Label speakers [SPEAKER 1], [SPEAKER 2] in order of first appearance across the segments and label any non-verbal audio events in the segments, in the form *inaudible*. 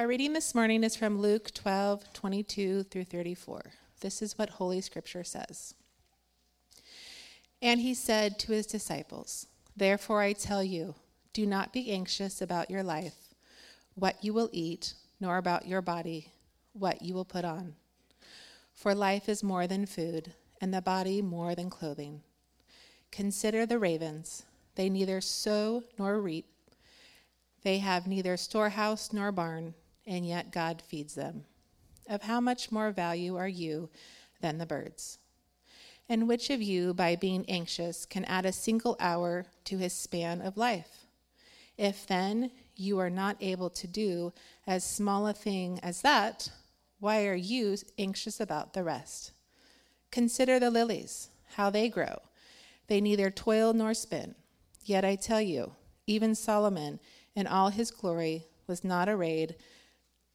[SPEAKER 1] Our reading this morning is from Luke 12, 22 through 34. This is what Holy Scripture says. And he said to his disciples, Therefore I tell you, do not be anxious about your life, what you will eat, nor about your body, what you will put on. For life is more than food, and the body more than clothing. Consider the ravens. They neither sow nor reap, they have neither storehouse nor barn, and yet God feeds them. Of how much more value are you than the birds? And which of you, by being anxious, can add a single hour to his span of life? If then you are not able to do as small a thing as that, why are you anxious about the rest? Consider the lilies, how they grow. They neither toil nor spin. Yet I tell you, even Solomon in all his glory was not arrayed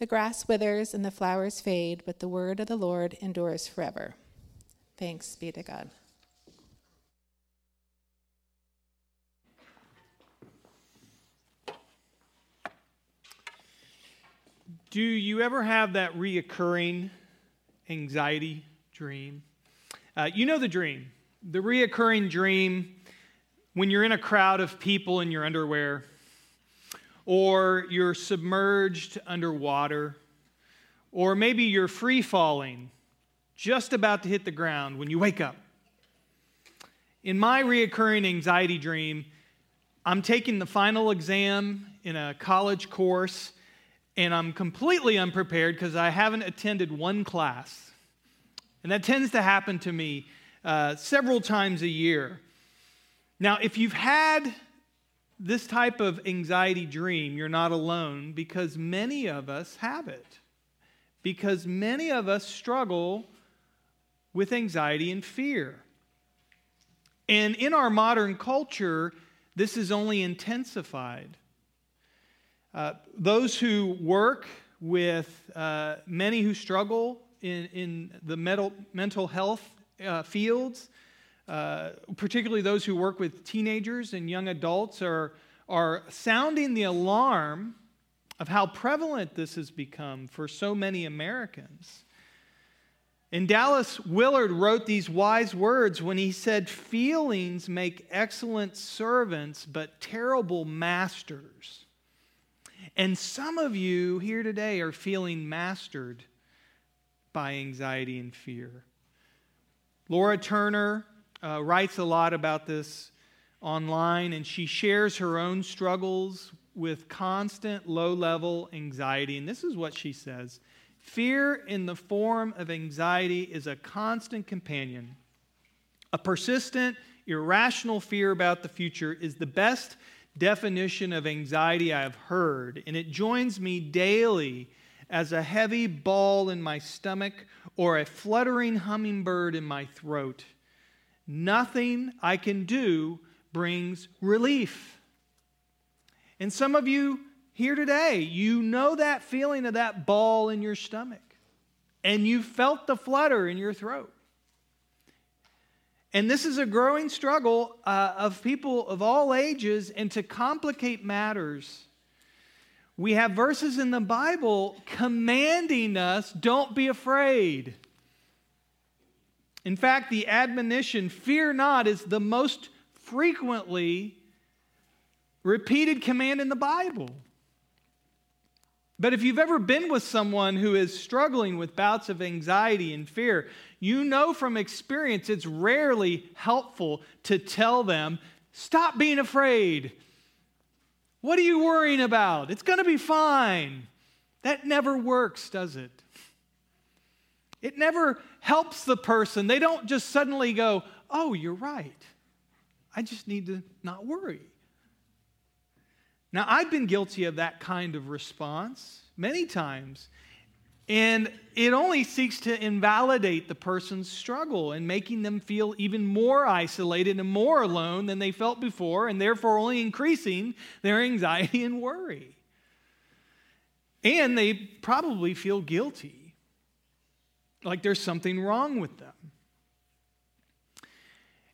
[SPEAKER 1] The grass withers and the flowers fade, but the word of the Lord endures forever. Thanks be to God.
[SPEAKER 2] Do you ever have that reoccurring anxiety dream? Uh, you know the dream. The reoccurring dream when you're in a crowd of people in your underwear or you're submerged underwater, or maybe you're free falling, just about to hit the ground when you wake up. In my reoccurring anxiety dream, I'm taking the final exam in a college course, and I'm completely unprepared because I haven't attended one class. And that tends to happen to me uh, several times a year. Now, if you've had this type of anxiety dream, you're not alone because many of us have it. Because many of us struggle with anxiety and fear. And in our modern culture, this is only intensified. Uh, those who work with uh, many who struggle in, in the mental, mental health uh, fields uh, particularly those who work with teenagers and young adults, are, are sounding the alarm of how prevalent this has become for so many Americans. And Dallas Willard wrote these wise words when he said, Feelings make excellent servants, but terrible masters. And some of you here today are feeling mastered by anxiety and fear. Laura Turner uh, writes a lot about this online, and she shares her own struggles with constant low level anxiety. And this is what she says Fear in the form of anxiety is a constant companion. A persistent, irrational fear about the future is the best definition of anxiety I have heard, and it joins me daily as a heavy ball in my stomach or a fluttering hummingbird in my throat. Nothing I can do brings relief. And some of you here today, you know that feeling of that ball in your stomach, and you felt the flutter in your throat. And this is a growing struggle uh, of people of all ages, and to complicate matters, we have verses in the Bible commanding us don't be afraid. In fact, the admonition, fear not, is the most frequently repeated command in the Bible. But if you've ever been with someone who is struggling with bouts of anxiety and fear, you know from experience it's rarely helpful to tell them, stop being afraid. What are you worrying about? It's going to be fine. That never works, does it? It never helps the person. They don't just suddenly go, oh, you're right. I just need to not worry. Now, I've been guilty of that kind of response many times. And it only seeks to invalidate the person's struggle and making them feel even more isolated and more alone than they felt before, and therefore only increasing their anxiety and worry. And they probably feel guilty, like there's something wrong with them.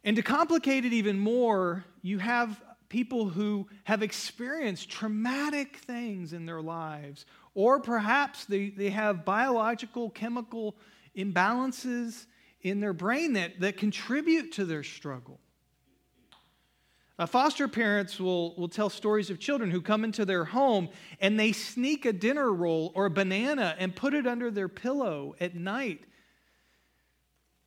[SPEAKER 2] And to complicate it even more, you have people who have experienced traumatic things in their lives, or perhaps they, they have biological, chemical imbalances in their brain that, that contribute to their struggle. Uh, foster parents will, will tell stories of children who come into their home and they sneak a dinner roll or a banana and put it under their pillow at night.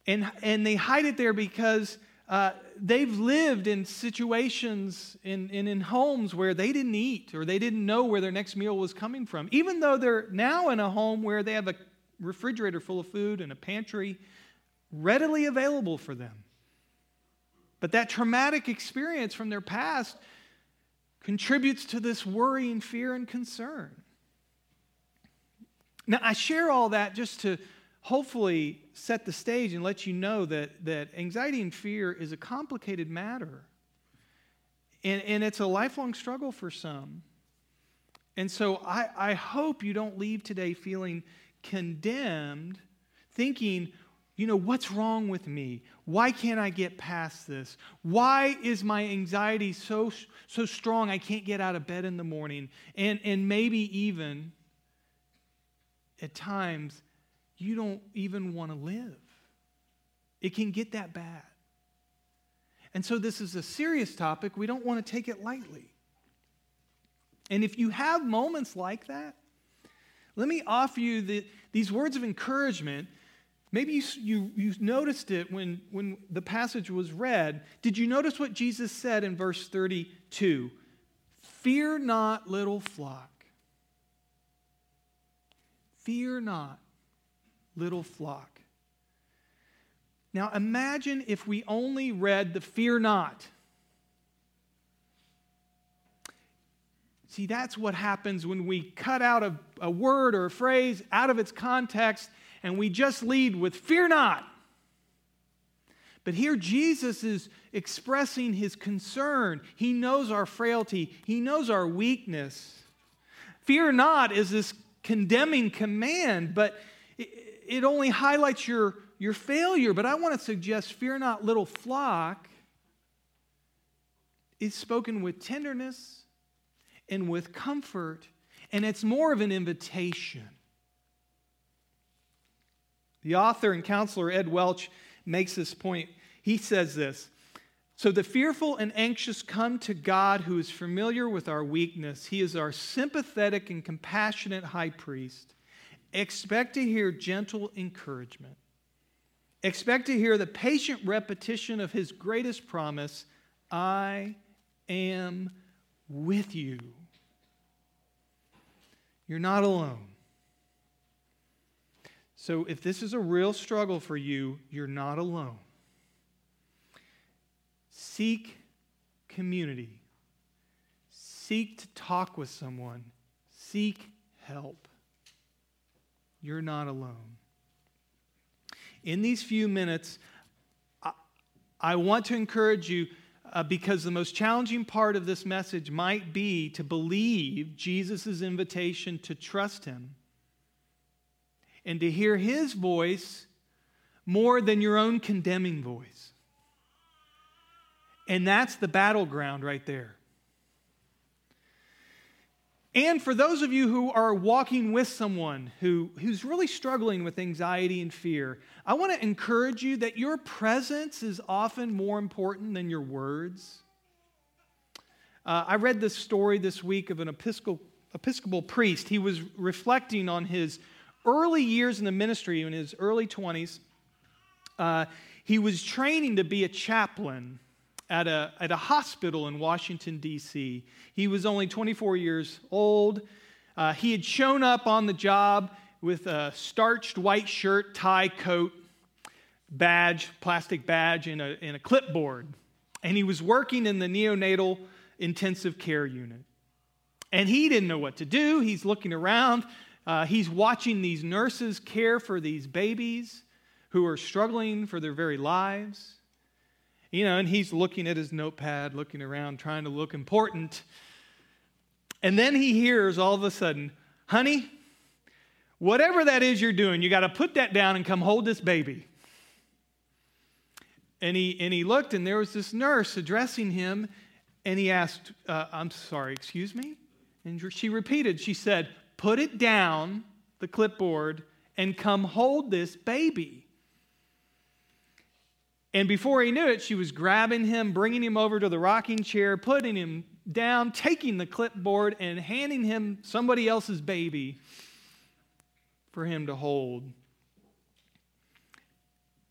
[SPEAKER 2] And, and they hide it there because uh, they've lived in situations in, in, in homes where they didn't eat or they didn't know where their next meal was coming from. Even though they're now in a home where they have a refrigerator full of food and a pantry readily available for them. But that traumatic experience from their past contributes to this worry and fear and concern. Now, I share all that just to hopefully set the stage and let you know that, that anxiety and fear is a complicated matter. And, and it's a lifelong struggle for some. And so I, I hope you don't leave today feeling condemned, thinking, you know, what's wrong with me? Why can't I get past this? Why is my anxiety so, so strong I can't get out of bed in the morning? And, and maybe even at times you don't even want to live. It can get that bad. And so, this is a serious topic. We don't want to take it lightly. And if you have moments like that, let me offer you the, these words of encouragement. Maybe you, you, you noticed it when, when the passage was read. Did you notice what Jesus said in verse 32? Fear not, little flock. Fear not little flock. Now imagine if we only read the fear not. See, that's what happens when we cut out a, a, word or a phrase out of its context and we just lead with fear not. But here Jesus is expressing his concern. He knows our frailty, he knows our weakness. Fear not is this condemning command, but it only highlights your, your failure. But I want to suggest, fear not, little flock, is spoken with tenderness and with comfort, and it's more of an invitation. The author and counselor Ed Welch makes this point. He says this So the fearful and anxious come to God who is familiar with our weakness. He is our sympathetic and compassionate high priest. Expect to hear gentle encouragement. Expect to hear the patient repetition of his greatest promise I am with you. You're not alone. So, if this is a real struggle for you, you're not alone. Seek community, seek to talk with someone, seek help. You're not alone. In these few minutes, I, I want to encourage you uh, because the most challenging part of this message might be to believe Jesus' invitation to trust him and to hear his voice more than your own condemning voice. And that's the battleground right there. And for those of you who are walking with someone who, who's really struggling with anxiety and fear, I want to encourage you that your presence is often more important than your words. Uh, I read this story this week of an Episcopal, Episcopal priest. He was reflecting on his early years in the ministry, in his early 20s. Uh, he was training to be a chaplain at a, at a hospital in Washington, D.C. He was only 24 years old. Uh, he had shown up on the job with a starched white shirt, tie, coat, badge, plastic badge, and a, and a clipboard. And he was working in the neonatal intensive care unit. And he didn't know what to do. He's looking around. Uh, he's watching these nurses care for these babies who are struggling for their very lives. You know, and he's looking at his notepad, looking around, trying to look important. And then he hears all of a sudden, honey, whatever that is you're doing, you got to put that down and come hold this baby. And he, and he looked, and there was this nurse addressing him, and he asked, uh, I'm sorry, excuse me? And she repeated, she said, Put it down, the clipboard, and come hold this baby. And before he knew it, she was grabbing him, bringing him over to the rocking chair, putting him down, taking the clipboard, and handing him somebody else's baby for him to hold.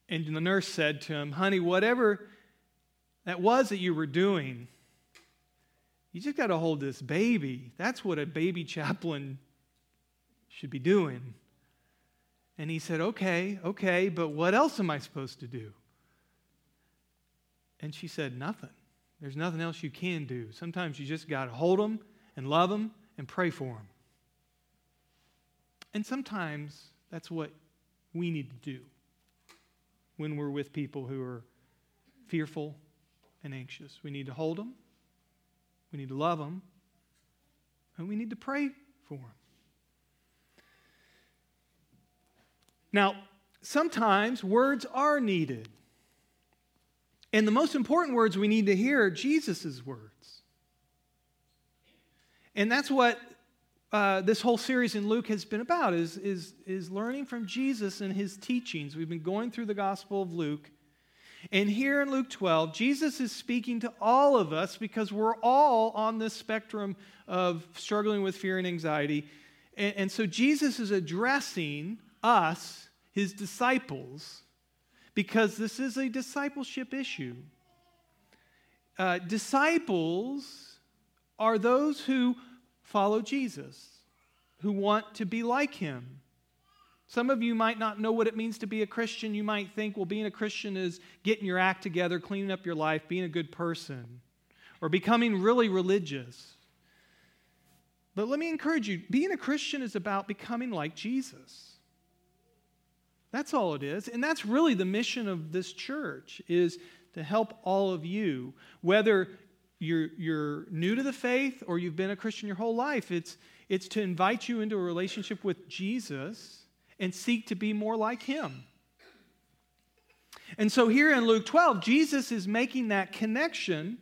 [SPEAKER 2] And the nurse said to him, Honey, whatever that was that you were doing, you just got to hold this baby. That's what a baby *laughs* chaplain should be doing. And he said, Okay, okay, but what else am I supposed to do? And she said, Nothing. There's nothing else you can do. Sometimes you just got to hold them and love them and pray for them. And sometimes that's what we need to do when we're with people who are fearful and anxious. We need to hold them, we need to love them, and we need to pray for them. Now, sometimes words are needed. And the most important words we need to hear are Jesus' words. And that's what uh, this whole series in Luke has been about, is, is, is learning from Jesus and his teachings. We've been going through the Gospel of Luke. And here in Luke 12, Jesus is speaking to all of us because we're all on this spectrum of struggling with fear and anxiety. And, and so Jesus is addressing us, his disciples, because this is a discipleship issue. Uh, disciples are those who follow Jesus, who want to be like him. Some of you might not know what it means to be a Christian. You might think, well, being a Christian is getting your act together, cleaning up your life, being a good person, or becoming really religious. But let me encourage you being a Christian is about becoming like Jesus. That's all it is. And that's really the mission of this church is to help all of you, whether you're, you're new to the faith or you've been a Christian your whole life. It's, it's to invite you into a relationship with Jesus and seek to be more like him. And so here in Luke 12, Jesus is making that connection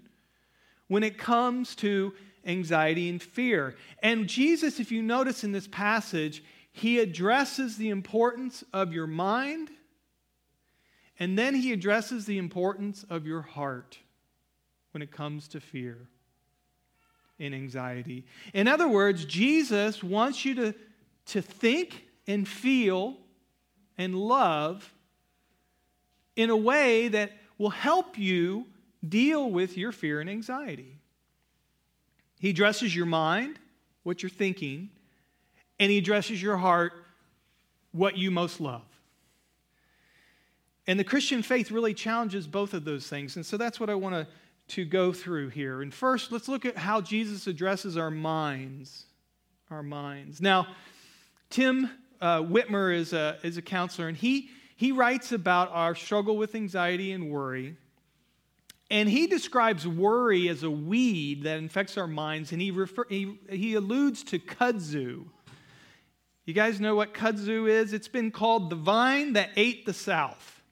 [SPEAKER 2] when it comes to anxiety and fear. And Jesus, if you notice in this passage, he addresses the importance of your mind, and then he addresses the importance of your heart when it comes to fear and anxiety. In other words, Jesus wants you to, to think and feel and love in a way that will help you deal with your fear and anxiety. He addresses your mind, what you're thinking, and he addresses your heart, what you most love. And the Christian faith really challenges both of those things. And so that's what I want to, to go through here. And first, let's look at how Jesus addresses our minds. Our minds. Now, Tim uh, Witmer is a, is a counselor, and he, he writes about our struggle with anxiety and worry. And he describes worry as a weed that infects our minds, and he, refer, he, he alludes to kudzu. You guys know what kudzu is? It's been called the vine that ate the South.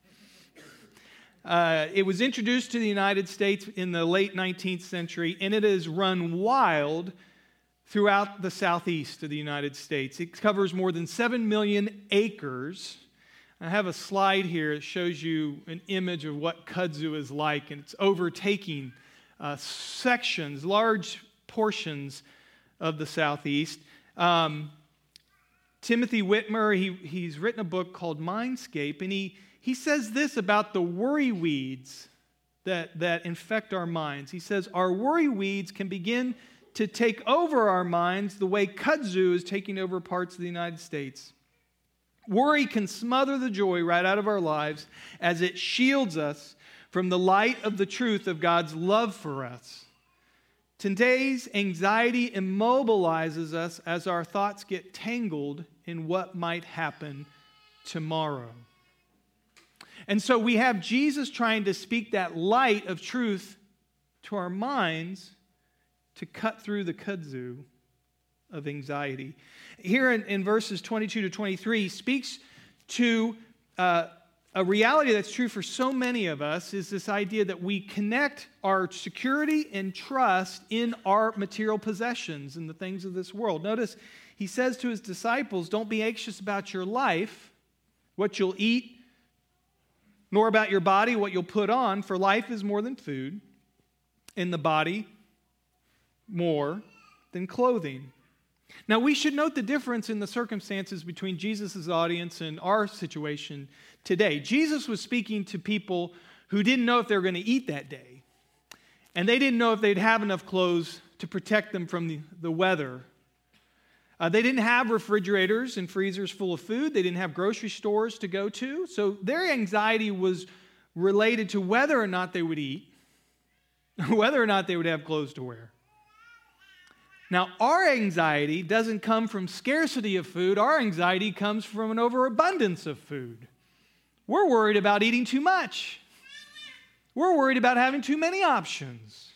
[SPEAKER 2] Uh, it was introduced to the United States in the late 19th century, and it has run wild throughout the southeast of the United States. It covers more than 7 million acres. I have a slide here that shows you an image of what kudzu is like, and it's overtaking uh, sections, large portions of the Southeast. Um, Timothy Witmer, he, he's written a book called Mindscape, and he, he says this about the worry weeds that, that infect our minds. He says, Our worry weeds can begin to take over our minds the way kudzu is taking over parts of the United States. Worry can smother the joy right out of our lives as it shields us from the light of the truth of God's love for us. Today's anxiety immobilizes us as our thoughts get tangled in what might happen tomorrow. And so we have Jesus trying to speak that light of truth to our minds to cut through the kudzu of anxiety. Here in, in verses 22 to 23, he speaks to uh, a reality that's true for so many of us is this idea that we connect our security and trust in our material possessions and the things of this world. Notice he says to his disciples, Don't be anxious about your life, what you'll eat, nor about your body, what you'll put on, for life is more than food, and the body more than clothing. Now, we should note the difference in the circumstances between Jesus' audience and our situation today. Jesus was speaking to people who didn't know if they were going to eat that day, and they didn't know if they'd have enough clothes to protect them from the, the weather. Uh, they didn't have refrigerators and freezers full of food, they didn't have grocery stores to go to, so their anxiety was related to whether or not they would eat, *laughs* whether or not they would have clothes to wear. Now, our anxiety doesn't come from scarcity of food, our anxiety comes from an overabundance of food. We're worried about eating too much, we're worried about having too many options.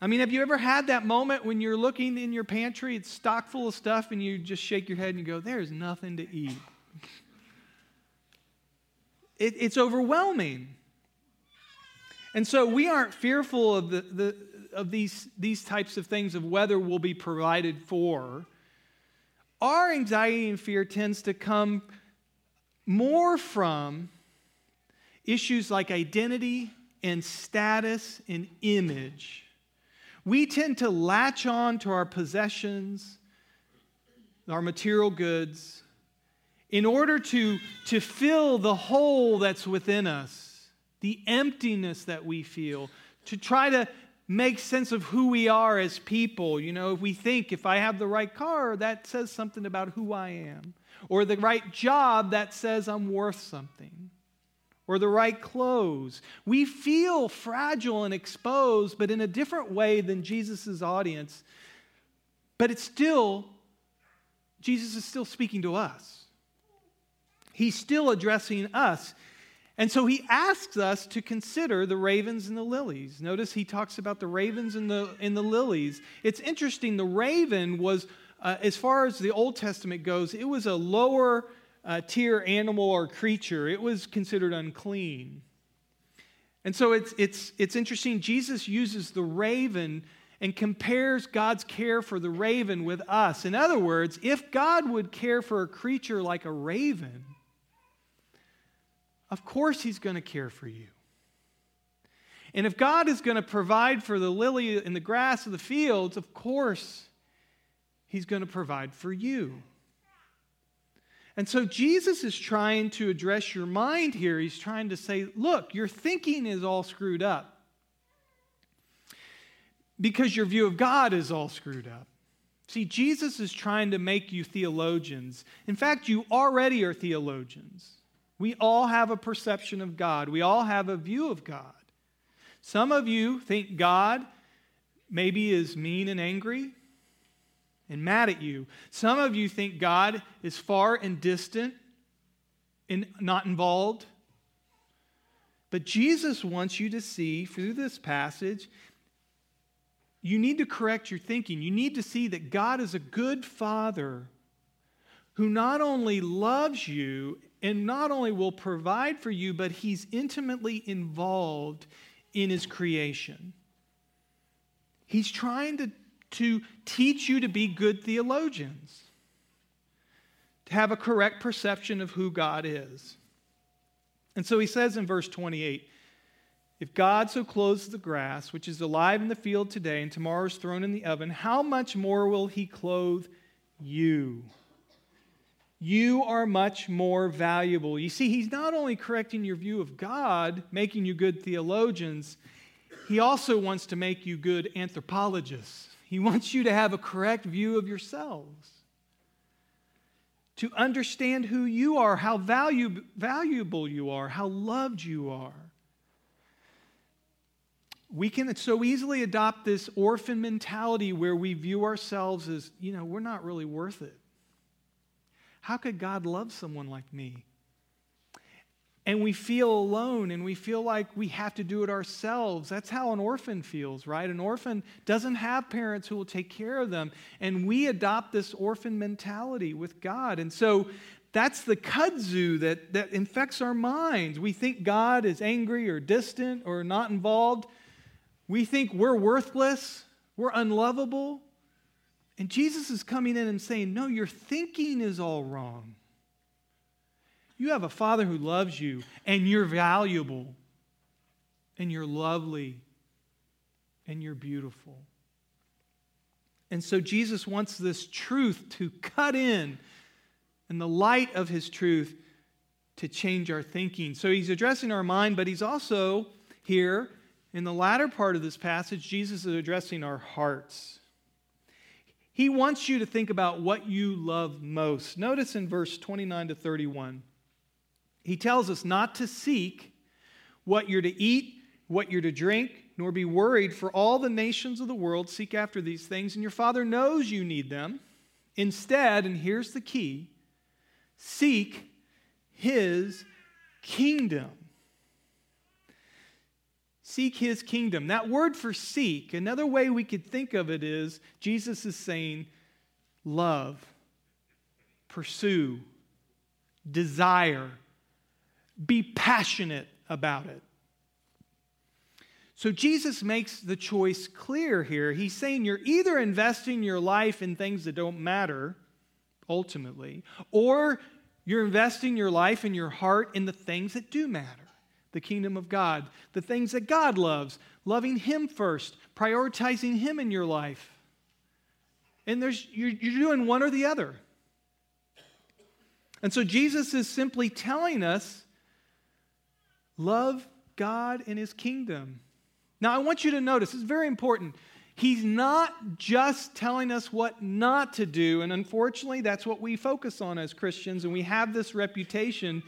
[SPEAKER 2] I mean, have you ever had that moment when you're looking in your pantry, it's stocked full of stuff, and you just shake your head and you go, There's nothing to eat? It, it's overwhelming. And so we aren't fearful of the, the, of these, these types of things of whether we'll be provided for, our anxiety and fear tends to come more from issues like identity and status and image. We tend to latch on to our possessions, our material goods, in order to, to fill the hole that's within us, the emptiness that we feel, to try to make sense of who we are as people. You know, if we think if I have the right car, that says something about who I am, or the right job, that says I'm worth something, or the right clothes. We feel fragile and exposed, but in a different way than Jesus' audience. But it's still, Jesus is still speaking to us. He's still addressing us. And so he asks us to consider the ravens and the lilies. Notice he talks about the ravens and the, and the lilies. It's interesting, the raven was, uh, as far as the Old Testament goes, it was a lower uh, tier animal or creature, it was considered unclean. And so it's, it's, it's interesting, Jesus uses the raven and compares God's care for the raven with us. In other words, if God would care for a creature like a raven, of course He's going to care for you. And if God is going to provide for the lily in the grass of the fields, of course He's going to provide for you. And so Jesus is trying to address your mind here. He's trying to say, look, your thinking is all screwed up because your view of God is all screwed up. See, Jesus is trying to make you theologians. In fact, you already are theologians. We all have a perception of God, we all have a view of God. Some of you think God maybe is mean and angry and mad at you. Some of you think God is far and distant and not involved. But Jesus wants you to see through this passage, you need to correct your thinking. You need to see that God is a good father who not only loves you and not only will provide for you, but he's intimately involved in his creation. He's trying to, to teach you to be good theologians, to have a correct perception of who God is. And so he says in verse 28 If God so clothes the grass, which is alive in the field today and tomorrow is thrown in the oven, how much more will he clothe you? You are much more valuable. You see, he's not only correcting your view of God, making you good theologians, he also wants to make you good anthropologists. He wants you to have a correct view of yourselves, to understand who you are, how valu- valuable you are, how loved you are. We can so easily adopt this orphan mentality where we view ourselves as, you know, we're not really worth it. How could God love someone like me? and we feel alone and we feel like we have to do it ourselves. That's how an orphan feels, right? An orphan doesn't have parents who will take care of them. And we adopt this orphan mentality with God. And so that's the kudzu that, that infects our minds. We think God is angry or distant or not involved. We think we're worthless, we're unlovable. And Jesus is coming in and saying, No, your thinking is all wrong. You have a father who loves you, and you're valuable, and you're lovely, and you're beautiful. And so Jesus wants this truth to cut in, and the light of his truth to change our thinking. So he's addressing our mind, but he's also here in the latter part of this passage, Jesus is addressing our hearts. He wants you to think about what you love most. Notice in verse 29 to 31. He tells us not to seek what you're to eat, what you're to drink, nor be worried, for all the nations of the world seek after these things, and your Father knows you need them. Instead, and here's the key seek His kingdom. Seek His kingdom. That word for seek, another way we could think of it is Jesus is saying, love, pursue, desire be passionate about it. So Jesus makes the choice clear here. He's saying you're either investing your life in things that don't matter, ultimately, or you're investing your life and your heart in the things that do matter the kingdom of God, the things that God loves, loving Him first, prioritizing Him in your life. And there's, you're, you're doing one or the other. And so Jesus is simply telling us Love God and His kingdom. Now, I want you to notice, it's very important. He's not just telling us what not to do, and unfortunately, that's what we focus on as Christians, and we have this reputation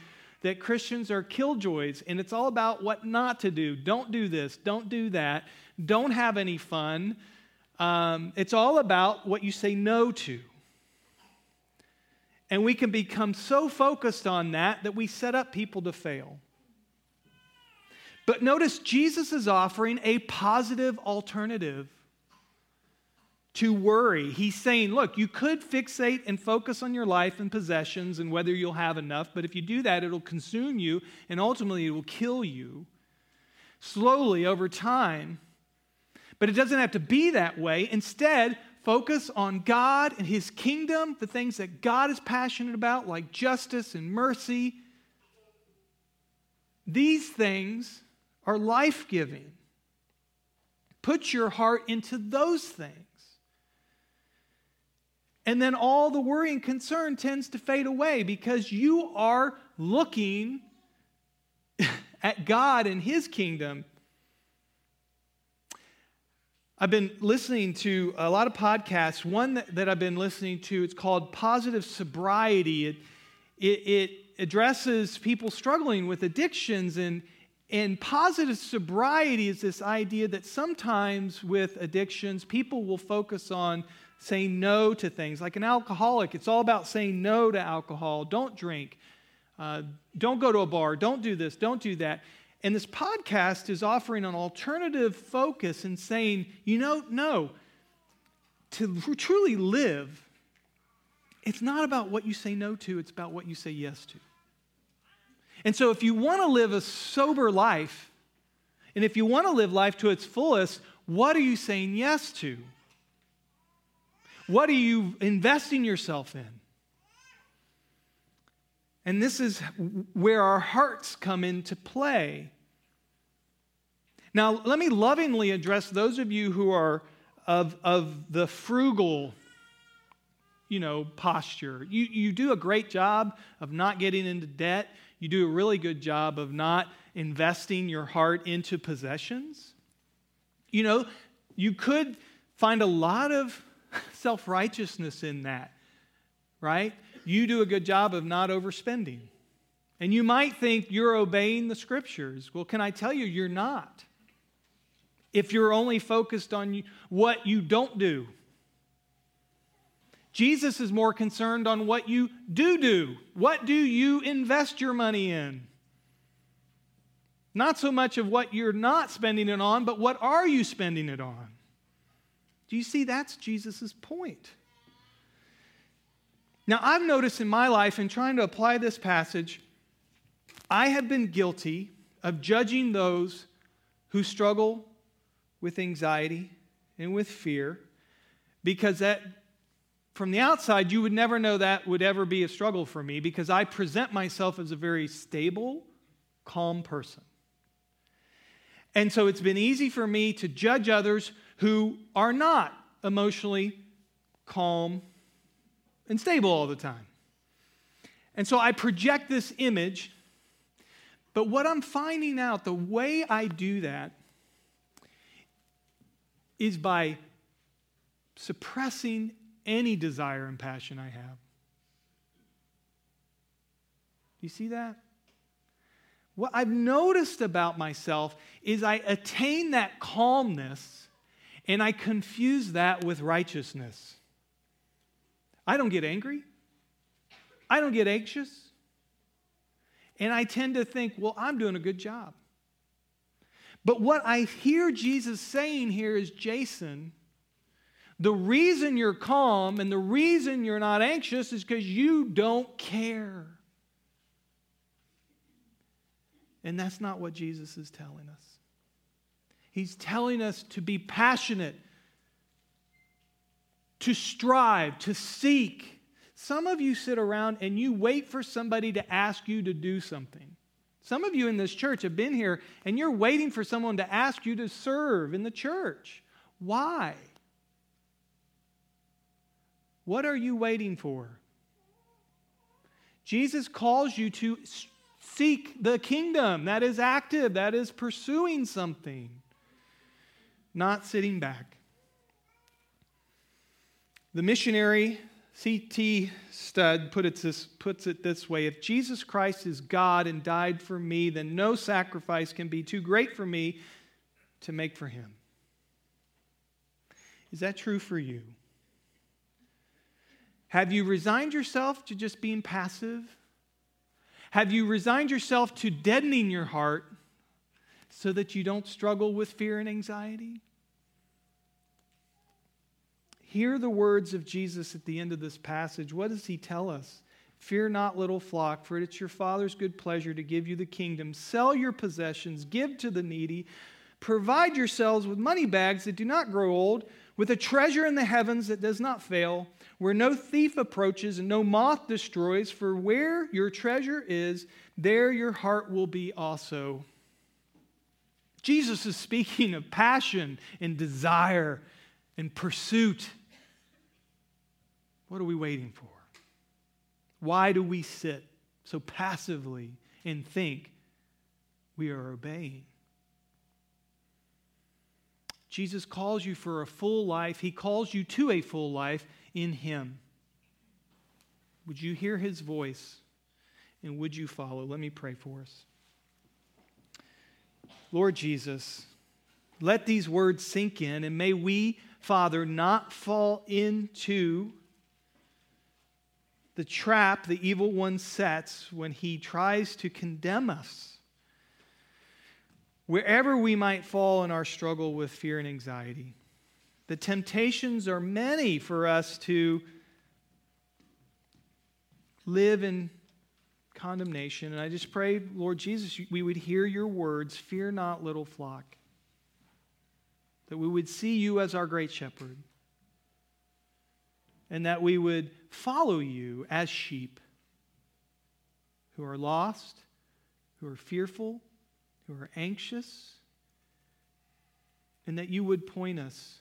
[SPEAKER 2] that Christians are killjoys, and it's all about what not to do. Don't do this, don't do that, don't have any fun. Um, it's all about what you say no to. And we can become so focused on that that we set up people to fail. But notice Jesus is offering a positive alternative to worry. He's saying, look, you could fixate and focus on your life and possessions and whether you'll have enough, but if you do that, it'll consume you and ultimately it will kill you slowly over time. But it doesn't have to be that way. Instead, focus on God and His kingdom, the things that God is passionate about, like justice and mercy. These things are life giving. Put your heart into those things. And then all the worry and concern tends to fade away because you are looking *laughs* at God and His kingdom. I've been listening to a lot of podcasts. One that, that I've been listening to, it's called Positive Sobriety. It, it, it addresses people struggling with addictions and and positive sobriety is this idea that sometimes with addictions, people will focus on saying no to things. Like an alcoholic, it's all about saying no to alcohol. Don't drink. Uh, don't go to a bar. Don't do this. Don't do that. And this podcast is offering an alternative focus and saying, you know, no, to truly live, it's not about what you say no to, it's about what you say yes to. And so, if you want to live a sober life, and if you want to live life to its fullest, what are you saying yes to? What are you investing yourself in? And this is where our hearts come into play. Now, let me lovingly address those of you who are of, of the frugal you know, posture. You, you do a great job of not getting into debt. You do a really good job of not investing your heart into possessions. You know, you could find a lot of *laughs* self righteousness in that, right? You do a good job of not overspending. And you might think you're obeying the scriptures. Well, can I tell you, you're not. If you're only focused on what you don't do, Jesus is more concerned on what you do do. What do you invest your money in? Not so much of what you're not spending it on, but what are you spending it on? Do you see that's Jesus' point? Now, I've noticed in my life, in trying to apply this passage, I have been guilty of judging those who struggle with anxiety and with fear because that from the outside, you would never know that would ever be a struggle for me because I present myself as a very stable, calm person. And so it's been easy for me to judge others who are not emotionally calm and stable all the time. And so I project this image, but what I'm finding out, the way I do that is by suppressing any desire and passion I have. You see that? What I've noticed about myself is I attain that calmness and I confuse that with righteousness. I don't get angry. I don't get anxious. And I tend to think, well, I'm doing a good job. But what I hear Jesus saying here is, Jason, the reason you're calm and the reason you're not anxious is because you don't care. And that's not what Jesus is telling us. He's telling us to be passionate, to strive, to seek. Some of you sit around and you wait for somebody to ask you to do something. Some of you in this church have been here and you're waiting for someone to ask you to serve in the church. Why? What are you waiting for? Jesus calls you to seek the kingdom. That is active, that is pursuing something, not sitting back. The missionary C.T. Studd put it this, puts it this way If Jesus Christ is God and died for me, then no sacrifice can be too great for me to make for him. Is that true for you? Have you resigned yourself to just being passive? Have you resigned yourself to deadening your heart so that you don't struggle with fear and anxiety? Hear the words of Jesus at the end of this passage. What does he tell us? Fear not, little flock, for it's your Father's good pleasure to give you the kingdom. Sell your possessions, give to the needy, provide yourselves with money bags that do not grow old, with a treasure in the heavens that does not fail where no thief approaches and no moth destroys, for where your treasure is, there your heart will be also. Jesus is speaking of passion and desire and pursuit. What are we waiting for? Why do we sit so passively and think we are obeying? Jesus calls you for a full life. He calls you to a full life in Him. Would you hear His voice and would you follow? Let me pray for us. Lord Jesus, let these words sink in, and may we, Father, not fall into the trap the evil one sets when he tries to condemn us. Wherever we might fall in our struggle with fear and anxiety. The temptations are many for us to live in condemnation. And I just pray, Lord Jesus, we would hear your words Fear not, little flock. That we would see you as our great shepherd. And that we would follow you as sheep who are lost, who are fearful, who are anxious, and that you would point us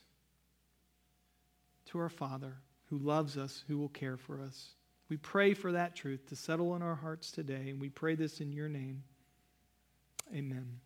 [SPEAKER 2] to our Father who loves us, who will care for us. We pray for that truth to settle in our hearts today, and we pray this in your name. Amen.